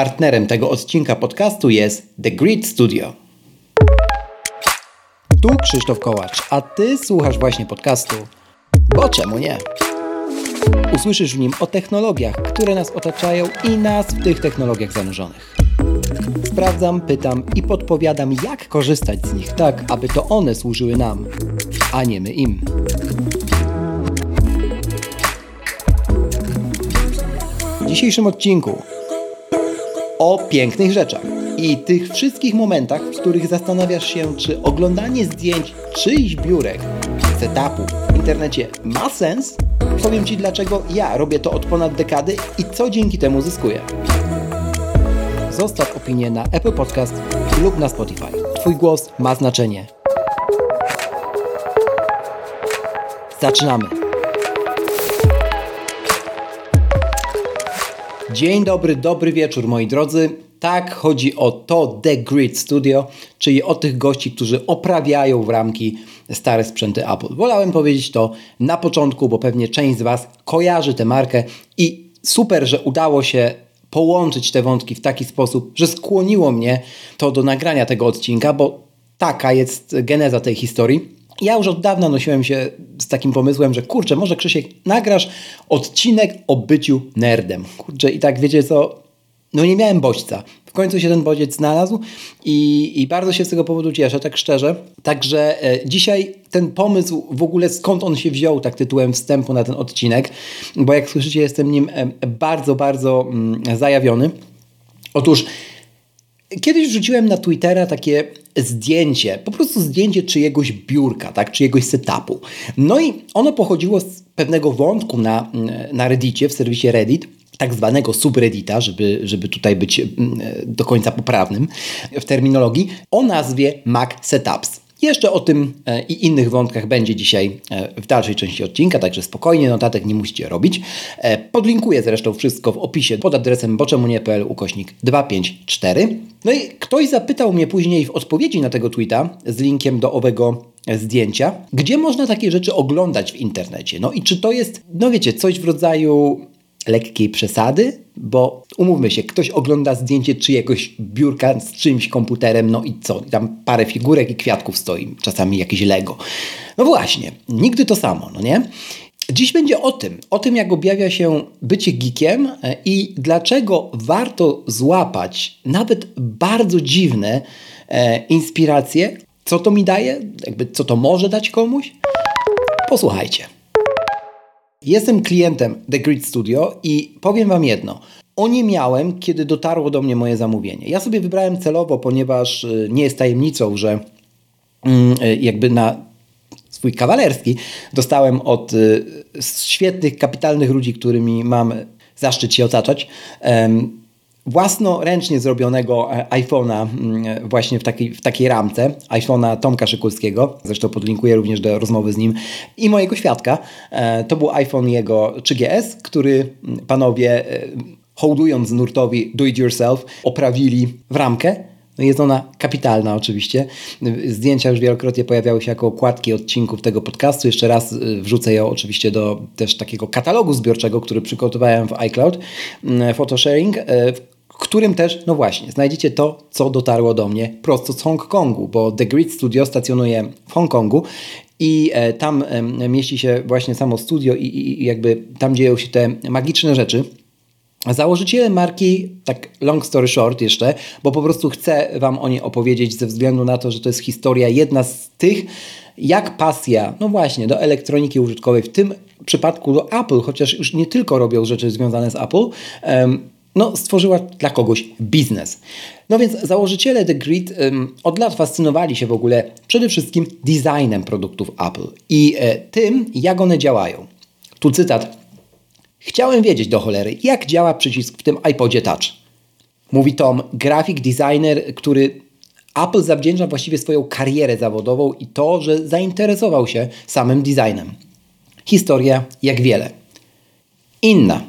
Partnerem tego odcinka podcastu jest The Grid Studio. Tu Krzysztof Kołacz, a Ty słuchasz właśnie podcastu. Bo czemu nie? Usłyszysz w nim o technologiach, które nas otaczają i nas w tych technologiach zanurzonych. Sprawdzam, pytam i podpowiadam, jak korzystać z nich tak, aby to one służyły nam, a nie my im. W dzisiejszym odcinku o pięknych rzeczach i tych wszystkich momentach, w których zastanawiasz się, czy oglądanie zdjęć czyichś biurek, setupu w internecie ma sens, powiem Ci dlaczego ja robię to od ponad dekady i co dzięki temu zyskuję. Zostaw opinię na Apple Podcast lub na Spotify. Twój głos ma znaczenie. Zaczynamy. Dzień dobry, dobry wieczór moi drodzy. Tak, chodzi o to The Grid Studio, czyli o tych gości, którzy oprawiają w ramki stare sprzęty Apple. Wolałem powiedzieć to na początku, bo pewnie część z Was kojarzy tę markę i super, że udało się połączyć te wątki w taki sposób, że skłoniło mnie to do nagrania tego odcinka, bo taka jest geneza tej historii. Ja już od dawna nosiłem się z takim pomysłem, że kurczę, może Krzysiek, nagrasz odcinek o byciu nerdem. Kurczę, i tak wiecie co, no nie miałem bodźca. W końcu się ten bodziec znalazł i, i bardzo się z tego powodu cieszę, tak szczerze. Także e, dzisiaj ten pomysł, w ogóle skąd on się wziął, tak tytułem wstępu na ten odcinek, bo jak słyszycie, jestem nim e, bardzo, bardzo mm, zajawiony. Otóż Kiedyś wrzuciłem na Twittera takie zdjęcie, po prostu zdjęcie czyjegoś biurka, tak, czyjegoś setupu. No i ono pochodziło z pewnego wątku na, na Reddicie, w serwisie Reddit, tak zwanego subreddita, żeby, żeby tutaj być do końca poprawnym w terminologii, o nazwie Mac Setups. Jeszcze o tym e, i innych wątkach będzie dzisiaj e, w dalszej części odcinka, także spokojnie, notatek nie musicie robić. E, podlinkuję zresztą wszystko w opisie pod adresem boczemunie.pl ukośnik 254. No i ktoś zapytał mnie później w odpowiedzi na tego tweeta z linkiem do owego zdjęcia, gdzie można takie rzeczy oglądać w internecie. No i czy to jest, no wiecie, coś w rodzaju lekkiej przesady, bo umówmy się, ktoś ogląda zdjęcie czyjegoś biurka z czymś komputerem, no i co? Tam parę figurek i kwiatków stoi, czasami jakieś Lego. No właśnie, nigdy to samo, no nie? Dziś będzie o tym, o tym jak objawia się bycie geekiem e, i dlaczego warto złapać nawet bardzo dziwne e, inspiracje. Co to mi daje? Jakby co to może dać komuś? Posłuchajcie. Jestem klientem The Grid Studio i powiem Wam jedno. O nie miałem, kiedy dotarło do mnie moje zamówienie. Ja sobie wybrałem celowo, ponieważ y, nie jest tajemnicą, że mm, y, jakby na swój kawalerski dostałem od y, świetnych, kapitalnych ludzi, którymi mam zaszczyt się otaczać własnoręcznie zrobionego e, iPhone'a mm, właśnie w takiej, w takiej ramce, iPhone'a Tomka Szykulskiego, zresztą podlinkuję również do rozmowy z nim, i mojego świadka. E, to był iPhone jego 3GS, który mm, panowie e, hołdując nurtowi do it yourself oprawili w ramkę. No jest ona kapitalna oczywiście. Zdjęcia już wielokrotnie pojawiały się jako okładki odcinków tego podcastu. Jeszcze raz wrzucę ją oczywiście do też takiego katalogu zbiorczego, który przygotowałem w iCloud mm, Photosharing, którym też, no właśnie, znajdziecie to, co dotarło do mnie prosto z Hongkongu, bo The Grid Studio stacjonuje w Hongkongu i e, tam mieści się właśnie samo studio i, i, jakby tam dzieją się te magiczne rzeczy. Założyciele marki, tak long story short jeszcze, bo po prostu chcę Wam o niej opowiedzieć ze względu na to, że to jest historia jedna z tych, jak pasja, no właśnie, do elektroniki użytkowej, w tym przypadku do Apple, chociaż już nie tylko robią rzeczy związane z Apple, no, stworzyła dla kogoś biznes. No więc założyciele The Grid um, od lat fascynowali się w ogóle przede wszystkim designem produktów Apple i e, tym, jak one działają. Tu cytat. Chciałem wiedzieć do cholery, jak działa przycisk w tym iPodzie Touch. Mówi Tom, grafik, designer, który Apple zawdzięcza właściwie swoją karierę zawodową i to, że zainteresował się samym designem. Historia jak wiele. Inna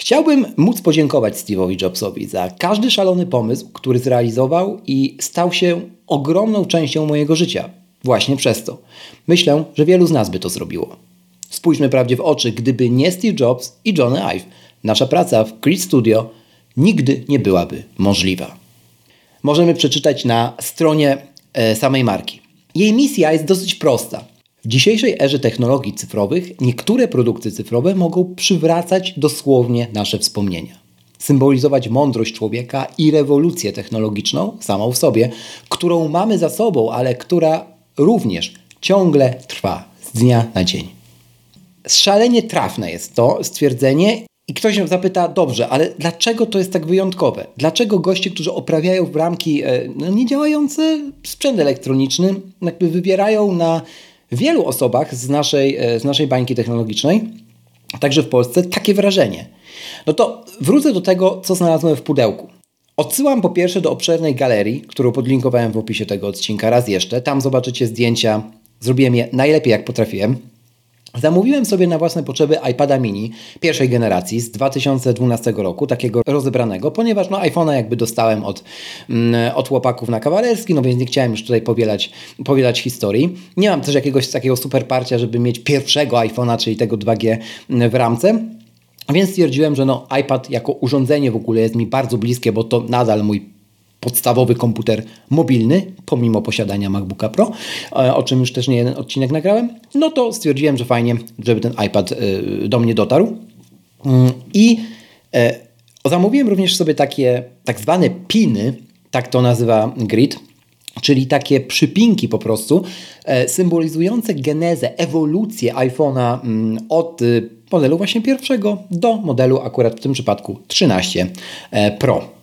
Chciałbym móc podziękować Steve'owi Jobsowi za każdy szalony pomysł, który zrealizował i stał się ogromną częścią mojego życia. Właśnie przez to. Myślę, że wielu z nas by to zrobiło. Spójrzmy prawdzie w oczy, gdyby nie Steve Jobs i Johnny Ive, nasza praca w Creed Studio nigdy nie byłaby możliwa. Możemy przeczytać na stronie e, samej marki. Jej misja jest dosyć prosta. W dzisiejszej erze technologii cyfrowych niektóre produkty cyfrowe mogą przywracać dosłownie nasze wspomnienia. Symbolizować mądrość człowieka i rewolucję technologiczną samą w sobie, którą mamy za sobą, ale która również ciągle trwa z dnia na dzień. Szalenie trafne jest to stwierdzenie i ktoś się zapyta, dobrze, ale dlaczego to jest tak wyjątkowe? Dlaczego goście, którzy oprawiają w ramki e, no, niedziałający sprzęt elektroniczny, jakby wybierają na wielu osobach z naszej, e, z naszej bańki technologicznej, także w Polsce, takie wrażenie? No to wrócę do tego, co znalazłem w pudełku. Odsyłam po pierwsze do obszernej galerii, którą podlinkowałem w opisie tego odcinka raz jeszcze. Tam zobaczycie zdjęcia. Zrobiłem je najlepiej jak potrafiłem. Zamówiłem sobie na własne potrzeby iPada mini pierwszej generacji z 2012 roku, takiego rozebranego, ponieważ no iPhone'a jakby dostałem od, mm, od chłopaków na kawalerski, no więc nie chciałem już tutaj powielać, powielać historii. Nie mam też jakiegoś takiego super parcia, żeby mieć pierwszego iPhone'a, czyli tego 2G w ramce. Więc stwierdziłem, że no iPad jako urządzenie w ogóle jest mi bardzo bliskie, bo to nadal mój podstawowy komputer mobilny, pomimo posiadania MacBooka Pro, e, o czym już też nie jeden odcinek nagrałem, no to stwierdziłem, że fajnie, żeby ten iPad e, do mnie dotarł. Mm, I e, zamówiłem również sobie takie tak zwane piny, tak to nazywa Grid, czyli takie przypinki po prostu, symbolizujące genezę, ewolucję iPhone'a mm, od modelu właśnie pierwszego do modelu akurat w tym przypadku 13 Pro.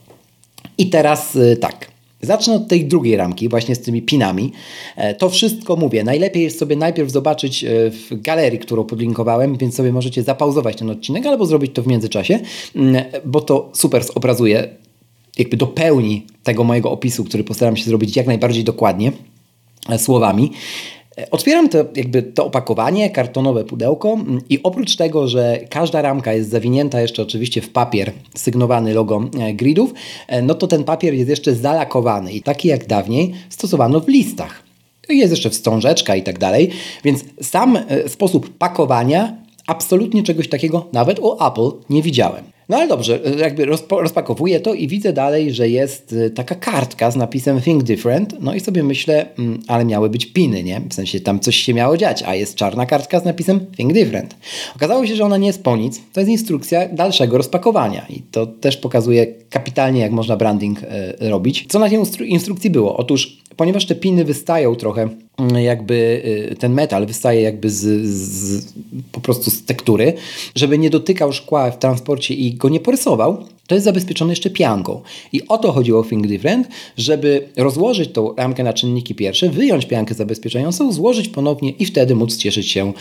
I teraz y, tak. Zacznę od tej drugiej ramki, właśnie z tymi pinami. E, to wszystko mówię. Najlepiej jest sobie najpierw zobaczyć e, w galerii, którą podlinkowałem, więc sobie możecie zapauzować ten odcinek albo zrobić to w międzyczasie, mm, bo to super zobrazuje, jakby dopełni tego mojego opisu, który postaram się zrobić jak najbardziej dokładnie e, słowami. Otwieram to, jakby to opakowanie, kartonowe pudełko mm, i oprócz tego, że każda ramka jest zawinięta jeszcze oczywiście w papier sygnowany logo e, gridów, e, no to ten papier jest jeszcze zalakowany i taki jak dawniej stosowano w listach. Jest jeszcze wstążeczka i tak dalej, więc sam e, sposób pakowania absolutnie czegoś takiego nawet u Apple nie widziałem. No ale dobrze, jakby rozpakowuję to i widzę dalej, że jest y, taka kartka z napisem Think Different. No i sobie myślę, mm, ale miały być piny, nie? W sensie tam coś się miało dziać, a jest czarna kartka z napisem Think Different. Okazało się, że ona nie jest po nic. To jest instrukcja dalszego rozpakowania i to też pokazuje kapitalnie, jak można branding y, robić. Co na tej instrukcji było? Otóż ponieważ te piny wystają trochę, jakby y, ten metal wystaje jakby z, z, po prostu z tektury, żeby nie dotykał szkła w transporcie i go nie porysował, to jest zabezpieczone jeszcze pianką. I o to chodziło w Think Different, żeby rozłożyć tą ramkę na czynniki pierwsze, wyjąć piankę zabezpieczającą, złożyć ponownie i wtedy móc cieszyć się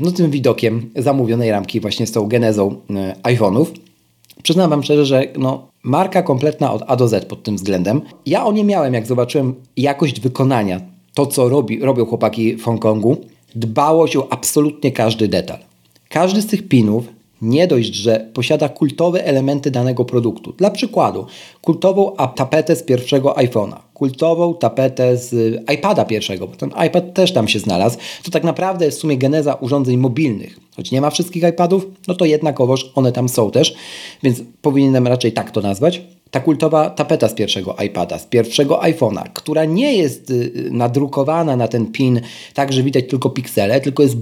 no, tym widokiem zamówionej ramki właśnie z tą genezą e, iPhone'ów. Przyznam Wam szczerze, że no, marka kompletna od A do Z pod tym względem. Ja o nie miałem, jak zobaczyłem jakość wykonania, to co robi, robią chłopaki w Hongkongu. Dbało się o absolutnie każdy detal. Każdy z tych pinów nie dość, że posiada kultowe elementy danego produktu. Dla przykładu, kultową tapetę z pierwszego iPhone'a, kultową tapetę z iPada pierwszego, bo ten iPad też tam się znalazł. To tak naprawdę jest w sumie geneza urządzeń mobilnych. Choć nie ma wszystkich iPadów, no to jednakowoż one tam są też, więc powinienem raczej tak to nazwać. Ta kultowa tapeta z pierwszego iPada, z pierwszego iPhone'a, która nie jest y, nadrukowana na ten pin tak, że widać tylko piksele, tylko jest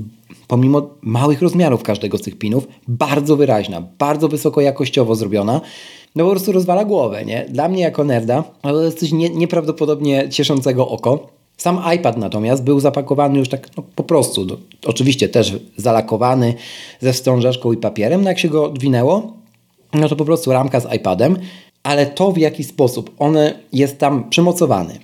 pomimo małych rozmiarów każdego z tych pinów, bardzo wyraźna, bardzo wysoko jakościowo zrobiona, no po prostu rozwala głowę, nie? Dla mnie jako nerda, to jest coś nie, nieprawdopodobnie cieszącego oko. Sam iPad natomiast był zapakowany już tak no, po prostu, do, oczywiście też zalakowany ze wstążeczką i papierem, no jak się go odwinęło, no to po prostu ramka z iPadem, ale to w jaki sposób on jest tam przymocowany,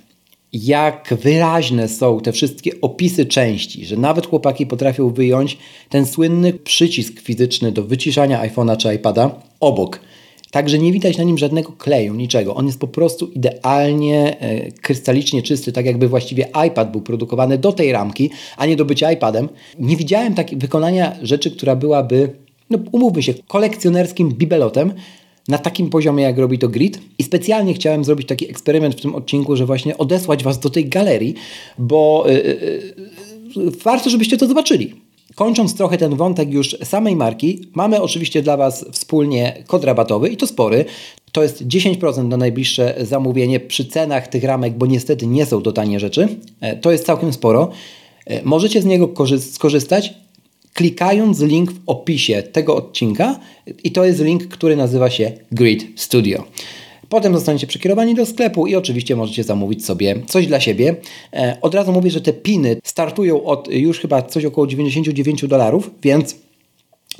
jak wyraźne są te wszystkie opisy części, że nawet chłopaki potrafią wyjąć ten słynny przycisk fizyczny do wyciszania iPhone'a czy iPada obok. Także nie widać na nim żadnego kleju, niczego. On jest po prostu idealnie e, krystalicznie czysty, tak jakby właściwie iPad był produkowany do tej ramki, a nie do bycia iPadem. Nie widziałem tak wykonania rzeczy, która byłaby, no umówmy się, kolekcjonerskim bibelotem, na takim poziomie, jak robi to Grid. I specjalnie chciałem zrobić taki eksperyment w tym odcinku, że właśnie odesłać Was do tej galerii, bo yy, yy, warto, żebyście to zobaczyli. Kończąc trochę ten wątek już samej marki, mamy oczywiście dla Was wspólnie kod rabatowy i to spory. To jest 10% na najbliższe zamówienie przy cenach tych ramek, bo niestety nie są to tanie rzeczy. E, to jest całkiem sporo. E, możecie z niego skorzystać klikając link w opisie tego odcinka i to jest link, który nazywa się Grid Studio. Potem zostaniecie przekierowani do sklepu i oczywiście możecie zamówić sobie coś dla siebie. E, od razu mówię, że te piny startują od już chyba coś około 99 dolarów, więc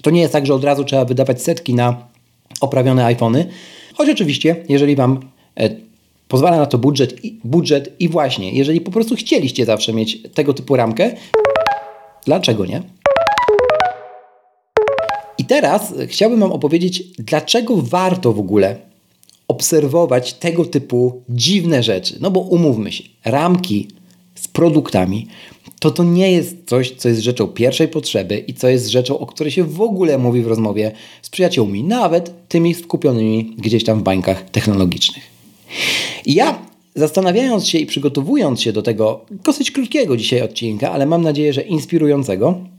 to nie jest tak, że od razu trzeba wydawać setki na oprawione iPhony. Choć oczywiście, jeżeli Wam e, pozwala na to budżet i, budżet i właśnie, jeżeli po prostu chcieliście zawsze mieć tego typu ramkę, dlaczego nie? Teraz chciałbym Wam opowiedzieć, dlaczego warto w ogóle obserwować tego typu dziwne rzeczy. No bo umówmy się, ramki z produktami to to nie jest coś, co jest rzeczą pierwszej potrzeby i co jest rzeczą, o której się w ogóle mówi w rozmowie z przyjaciółmi, nawet tymi skupionymi gdzieś tam w bańkach technologicznych. I ja zastanawiając się i przygotowując się do tego dosyć krótkiego dzisiaj odcinka, ale mam nadzieję, że inspirującego,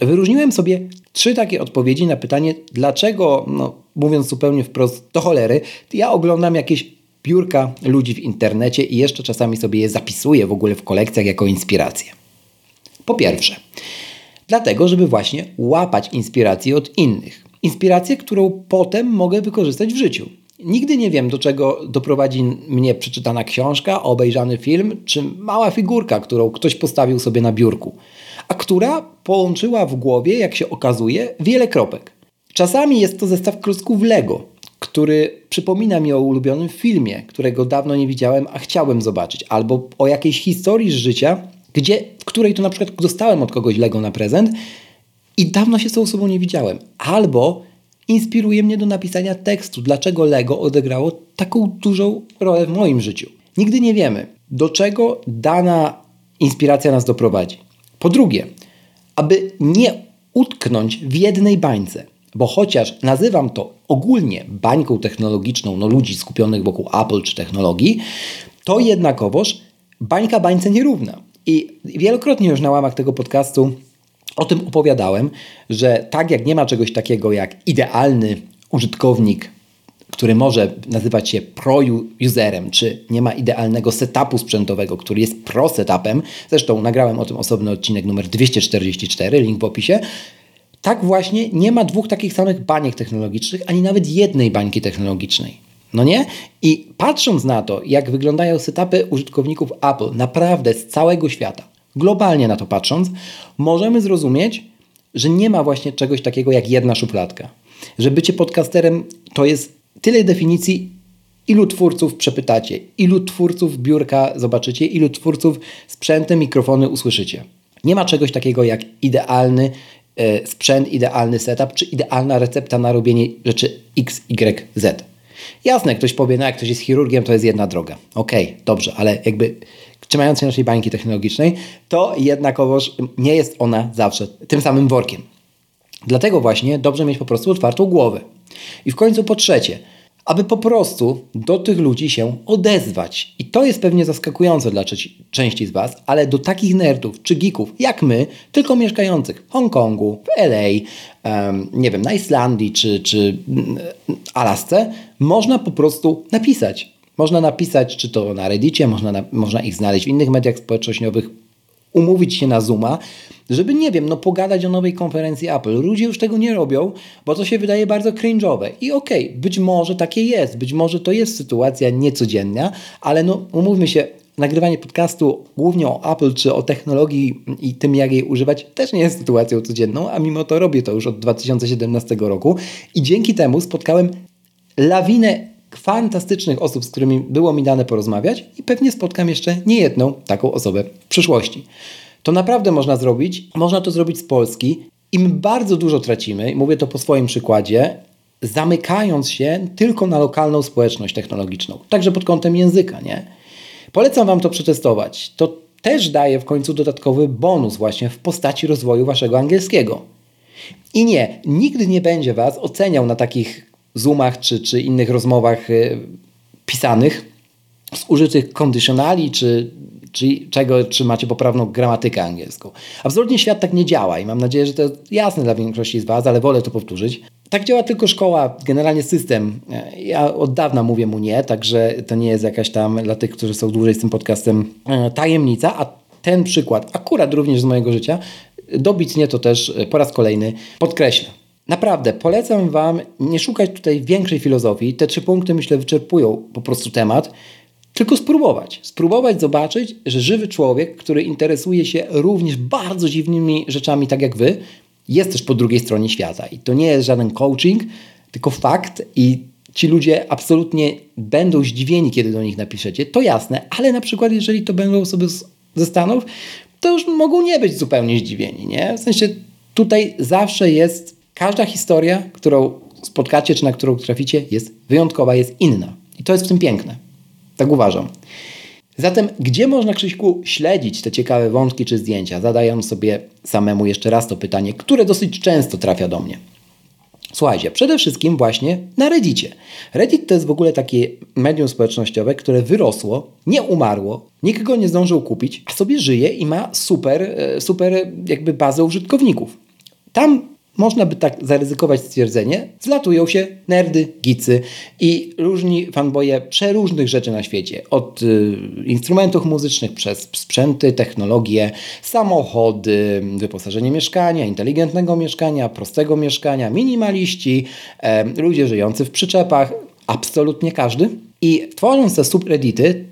wyróżniłem sobie trzy takie odpowiedzi na pytanie, dlaczego, no, mówiąc zupełnie wprost, do cholery, ja oglądam jakieś biurka ludzi w internecie i jeszcze czasami sobie je zapisuję w ogóle w kolekcjach jako inspirację. Po pierwsze, dlatego, żeby właśnie łapać inspirację od innych. Inspirację, którą potem mogę wykorzystać w życiu. Nigdy nie wiem, do czego doprowadzi mnie przeczytana książka, obejrzany film, czy mała figurka, którą ktoś postawił sobie na biurku, a która połączyła w głowie, jak się okazuje, wiele kropek. Czasami jest to zestaw klocków Lego, który przypomina mi o ulubionym filmie, którego dawno nie widziałem, a chciałem zobaczyć, albo o jakiejś historii z życia, gdzie, w której to na przykład dostałem od kogoś Lego na prezent i dawno się z tą osobą nie widziałem, albo inspiruje mnie do napisania tekstu, dlaczego Lego odegrało taką dużą rolę w moim życiu. Nigdy nie wiemy, do czego dana inspiracja nas doprowadzi. Po drugie, aby nie utknąć w jednej bańce, bo chociaż nazywam to ogólnie bańką technologiczną, no ludzi skupionych wokół Apple czy technologii, to jednakowoż bańka bańce nierówna. I wielokrotnie już na łamach tego podcastu o tym opowiadałem, że tak jak nie ma czegoś takiego jak idealny użytkownik, który może nazywać się pro-userem, czy nie ma idealnego setupu sprzętowego, który jest pro-setupem, zresztą nagrałem o tym osobny odcinek numer 244, link w opisie, tak właśnie nie ma dwóch takich samych baniek technologicznych, ani nawet jednej bańki technologicznej. No nie? I patrząc na to, jak wyglądają setupy użytkowników Apple naprawdę z całego świata, globalnie na to patrząc, możemy zrozumieć, że nie ma właśnie czegoś takiego jak jedna szufladka. Że bycie podcasterem to jest tyle definicji, ilu twórców przepytacie, ilu twórców biurka zobaczycie, ilu twórców sprzętem, mikrofony usłyszycie. Nie ma czegoś takiego jak idealny e, sprzęt, idealny setup, czy idealna recepta na robienie rzeczy X, Y, Z. Jasne, ktoś powie, no jak ktoś jest chirurgiem, to jest jedna droga. Okej, okay, dobrze, ale jakby trzymając się naszej bańki technologicznej, to jednakowoż nie jest ona zawsze tym samym workiem. Dlatego właśnie dobrze mieć po prostu otwartą głowę. I w końcu po trzecie, aby po prostu do tych ludzi się odezwać. I to jest pewnie zaskakujące dla części z Was, ale do takich nerdów czy geeków jak my, tylko mieszkających w Hongkongu, w LA, um, nie wiem, na Islandii czy, czy mm, Alasce, można po prostu napisać. Można napisać, czy to na Reddicie, można, na, można ich znaleźć w innych mediach społecznościowych, umówić się na Zooma, żeby, nie wiem, no pogadać o nowej konferencji Apple. Ludzie już tego nie robią, bo to się wydaje bardzo cringe'owe. I okej, okay, być może takie jest, być może to jest sytuacja niecodzienna, ale no umówmy się, nagrywanie podcastu głównie o Apple czy o technologii i tym, jak jej używać, też nie jest sytuacją codzienną, a mimo to robię to już od 2017 roku i dzięki temu spotkałem lawinę fantastycznych osób, z którymi było mi dane porozmawiać i pewnie spotkam jeszcze niejedną taką osobę w przyszłości. To naprawdę można zrobić. Można to zrobić z Polski i my bardzo dużo tracimy, mówię to po swoim przykładzie, zamykając się tylko na lokalną społeczność technologiczną, także pod kątem języka, nie? Polecam Wam to przetestować. To też daje w końcu dodatkowy bonus właśnie w postaci rozwoju Waszego angielskiego. I nie, nigdy nie będzie Was oceniał na takich Zoomach czy, czy innych rozmowach y, pisanych z użytych kondycjonali czy, czy czego, czy macie poprawną gramatykę angielską. Absolutnie świat tak nie działa i mam nadzieję, że to jest jasne dla większości z Was, ale wolę to powtórzyć. Tak działa tylko szkoła, generalnie system. Ja od dawna mówię mu nie, także to nie jest jakaś tam dla tych, którzy są dłużej z tym podcastem e, tajemnica, a ten przykład, akurat również z mojego życia, dobitnie to też e, po raz kolejny podkreślę. Naprawdę, polecam Wam nie szukać tutaj większej filozofii. Te trzy punkty, myślę, wyczerpują po prostu temat. Tylko spróbować. Spróbować zobaczyć, że żywy człowiek, który interesuje się również bardzo dziwnymi rzeczami, tak jak Wy, jest też po drugiej stronie świata. I to nie jest żaden coaching, tylko fakt i ci ludzie absolutnie będą zdziwieni, kiedy do nich napiszecie. To jasne, ale na przykład jeżeli to będą osoby ze Stanów, to już mogą nie być zupełnie zdziwieni, nie? W sensie tutaj zawsze jest, każda historia, którą spotkacie, czy na którą traficie, jest wyjątkowa, jest inna. I to jest w tym piękne. Tak uważam. Zatem, gdzie można, Krzyśku, śledzić te ciekawe wątki czy zdjęcia, zadając sobie samemu jeszcze raz to pytanie, które dosyć często trafia do mnie. Słuchajcie, przede wszystkim właśnie na Reddicie. Reddit to jest w ogóle takie medium społecznościowe, które wyrosło, nie umarło, nikt go nie zdążył kupić, a sobie żyje i ma super, e, super jakby bazę użytkowników. Tam można by tak zaryzykować stwierdzenie, zlatują się nerdy, gicy i różni fanboje przeróżnych rzeczy na świecie. Od y, instrumentów muzycznych przez sprzęty, technologie, samochody, wyposażenie mieszkania, inteligentnego mieszkania, prostego mieszkania, minimaliści, e, ludzie żyjący w przyczepach, absolutnie każdy. I tworząc te subreddity,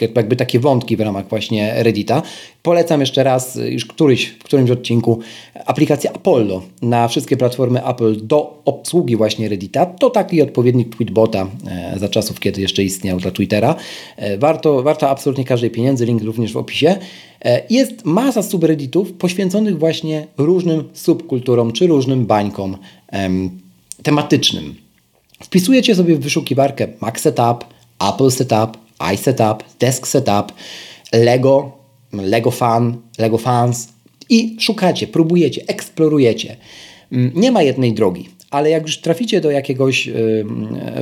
jakby takie wątki w ramach właśnie Reddita. Polecam jeszcze raz, już któryś, w którymś odcinku, aplikację Apollo na wszystkie platformy Apple do obsługi właśnie Reddita. To taki odpowiednik tweetbota e, za czasów, kiedy jeszcze istniał dla Twittera. E, warto, warto absolutnie każdej pieniędzy, link również w opisie. E, jest masa subredditów poświęconych właśnie różnym subkulturom czy różnym bańkom tematycznym. Wpisujecie sobie w wyszukiwarkę Mac Setup, Apple Setup, iSetup, Desk Setup, Lego, Lego Fan, Lego Fans i szukacie, próbujecie, eksplorujecie. Mm, nie ma jednej drogi, ale jak już traficie do jakiegoś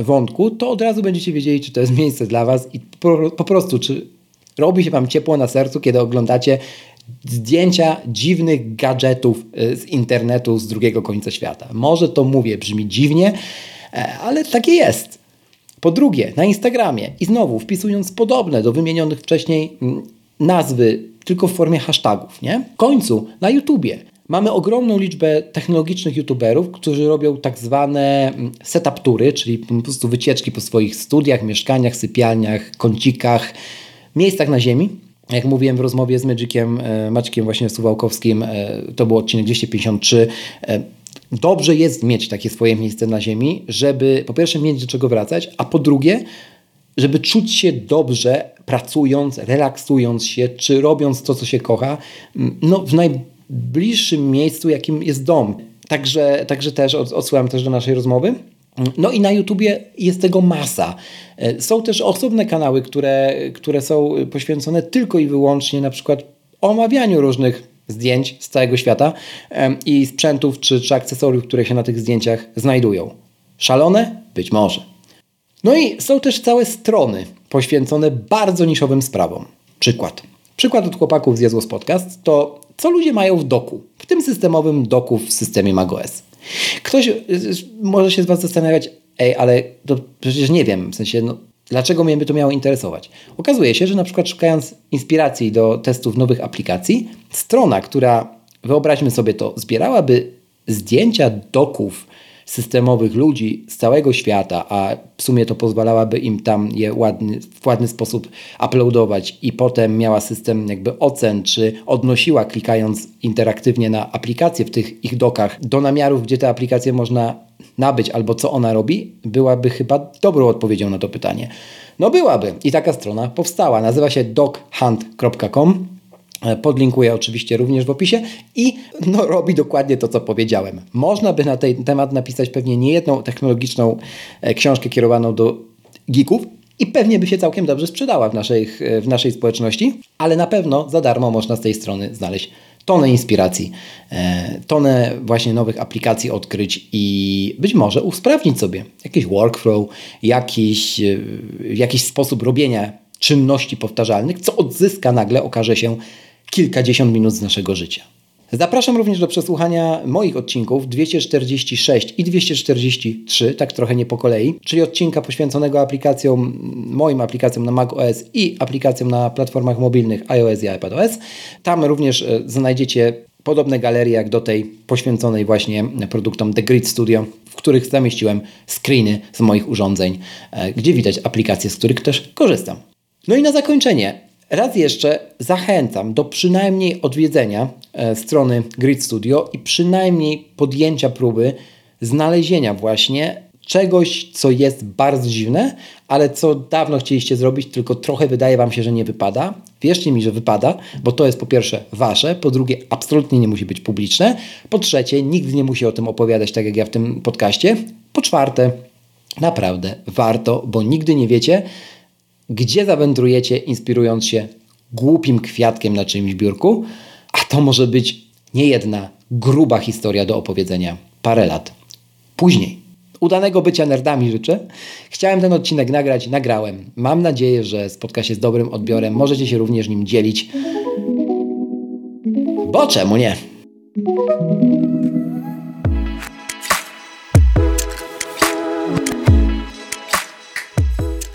wątku, to od razu będziecie wiedzieli, czy to jest miejsce dla Was i po, po prostu, czy robi się Wam ciepło na sercu, kiedy oglądacie zdjęcia dziwnych gadżetów y, z internetu z drugiego końca świata. Może to mówię, brzmi dziwnie, e, ale takie jest. Po drugie, na Instagramie i znowu wpisując podobne do wymienionych wcześniej mm, nazwy, tylko w formie hashtagów, nie? W końcu na YouTubie mamy ogromną liczbę technologicznych YouTuberów, którzy robią tak zwane mm, setup tury, czyli po prostu wycieczki po swoich studiach, mieszkaniach, sypialniach, kącikach, miejscach na ziemi. Jak mówiłem w rozmowie z Magiciem, e, Maćkiem właśnie Suwałkowskim, e, to był odcinek 253, dobrze jest mieć takie swoje miejsce na ziemi, żeby po pierwsze mieć do czego wracać, a po drugie, żeby czuć się dobrze, pracując, relaksując się, czy robiąc to, co się kocha, no, w najbliższym miejscu, jakim jest dom. Także, także też odsyłam też do naszej rozmowy. No i na YouTubie jest tego masa. E, są też osobne kanały, które, które są poświęcone tylko i wyłącznie na przykład omawianiu różnych zdjęć z całego świata i sprzętów czy, czy akcesoriów, które się na tych zdjęciach znajdują. Szalone? Być może. No i są też całe strony poświęcone bardzo niszowym sprawom. Przykład. Przykład od chłopaków z Jezłos Podcast to co ludzie mają w doku, w tym systemowym doku w systemie macOS. Ktoś y, y, może się z Was zastanawiać, ej, ale to przecież nie wiem, w sensie, no, Dlaczego mnie by to miało interesować? Okazuje się, że na przykład szukając inspiracji do testów nowych aplikacji, strona, która, wyobraźmy sobie to, zbierałaby zdjęcia doków systemowych ludzi z całego świata, a w sumie to pozwalałaby im tam je ładny, w ładny sposób uploadować i potem miała system jakby ocen, czy odnosiła klikając interaktywnie na aplikacje w tych ich dokach do namiarów, gdzie te aplikacje można nabyć albo co ona robi, byłaby chyba dobrą odpowiedzią na to pytanie. No byłaby i taka strona powstała. Nazywa się doghunt.com. E, podlinkuję oczywiście również w opisie i no, robi dokładnie to, co powiedziałem. Można by na ten temat napisać pewnie niejedną technologiczną e, książkę kierowaną do geeków i pewnie by się całkiem dobrze sprzedała w naszej, w naszej społeczności, ale na pewno za darmo można z tej strony znaleźć tonę inspiracji, e, tonę właśnie nowych aplikacji odkryć i być może usprawnić sobie jakiś workflow, jakiś, e, jakiś sposób robienia czynności powtarzalnych, co odzyska nagle, okaże się kilkadziesiąt minut z naszego życia. Zapraszam również do przesłuchania moich odcinków 246 i 243, tak trochę nie po kolei, czyli odcinka poświęconego aplikacjom, moim aplikacjom na macOS i aplikacjom na platformach mobilnych iOS i iPadOS. Tam również e, znajdziecie podobne galerie jak do tej poświęconej właśnie produktom The Grid Studio, w których zamieściłem screeny z moich urządzeń, e, gdzie widać aplikacje, z których też korzystam. No i na zakończenie Raz jeszcze zachęcam do przynajmniej odwiedzenia e, strony Grid Studio i przynajmniej podjęcia próby znalezienia właśnie czegoś, co jest bardzo dziwne, ale co dawno chcieliście zrobić, tylko trochę wydaje Wam się, że nie wypada. Wierzcie mi, że wypada, bo to jest po pierwsze Wasze, po drugie absolutnie nie musi być publiczne, po trzecie nikt nie musi o tym opowiadać tak jak ja w tym podcaście, po czwarte naprawdę warto, bo nigdy nie wiecie, gdzie zawędrujecie, inspirując się głupim kwiatkiem na czyimś biurku, a to może być nie jedna gruba historia do opowiedzenia parę lat później. Udanego bycia nerdami życzę. Chciałem ten odcinek nagrać, nagrałem. Mam nadzieję, że spotka się z dobrym odbiorem. Możecie się również nim dzielić. Bo czemu nie?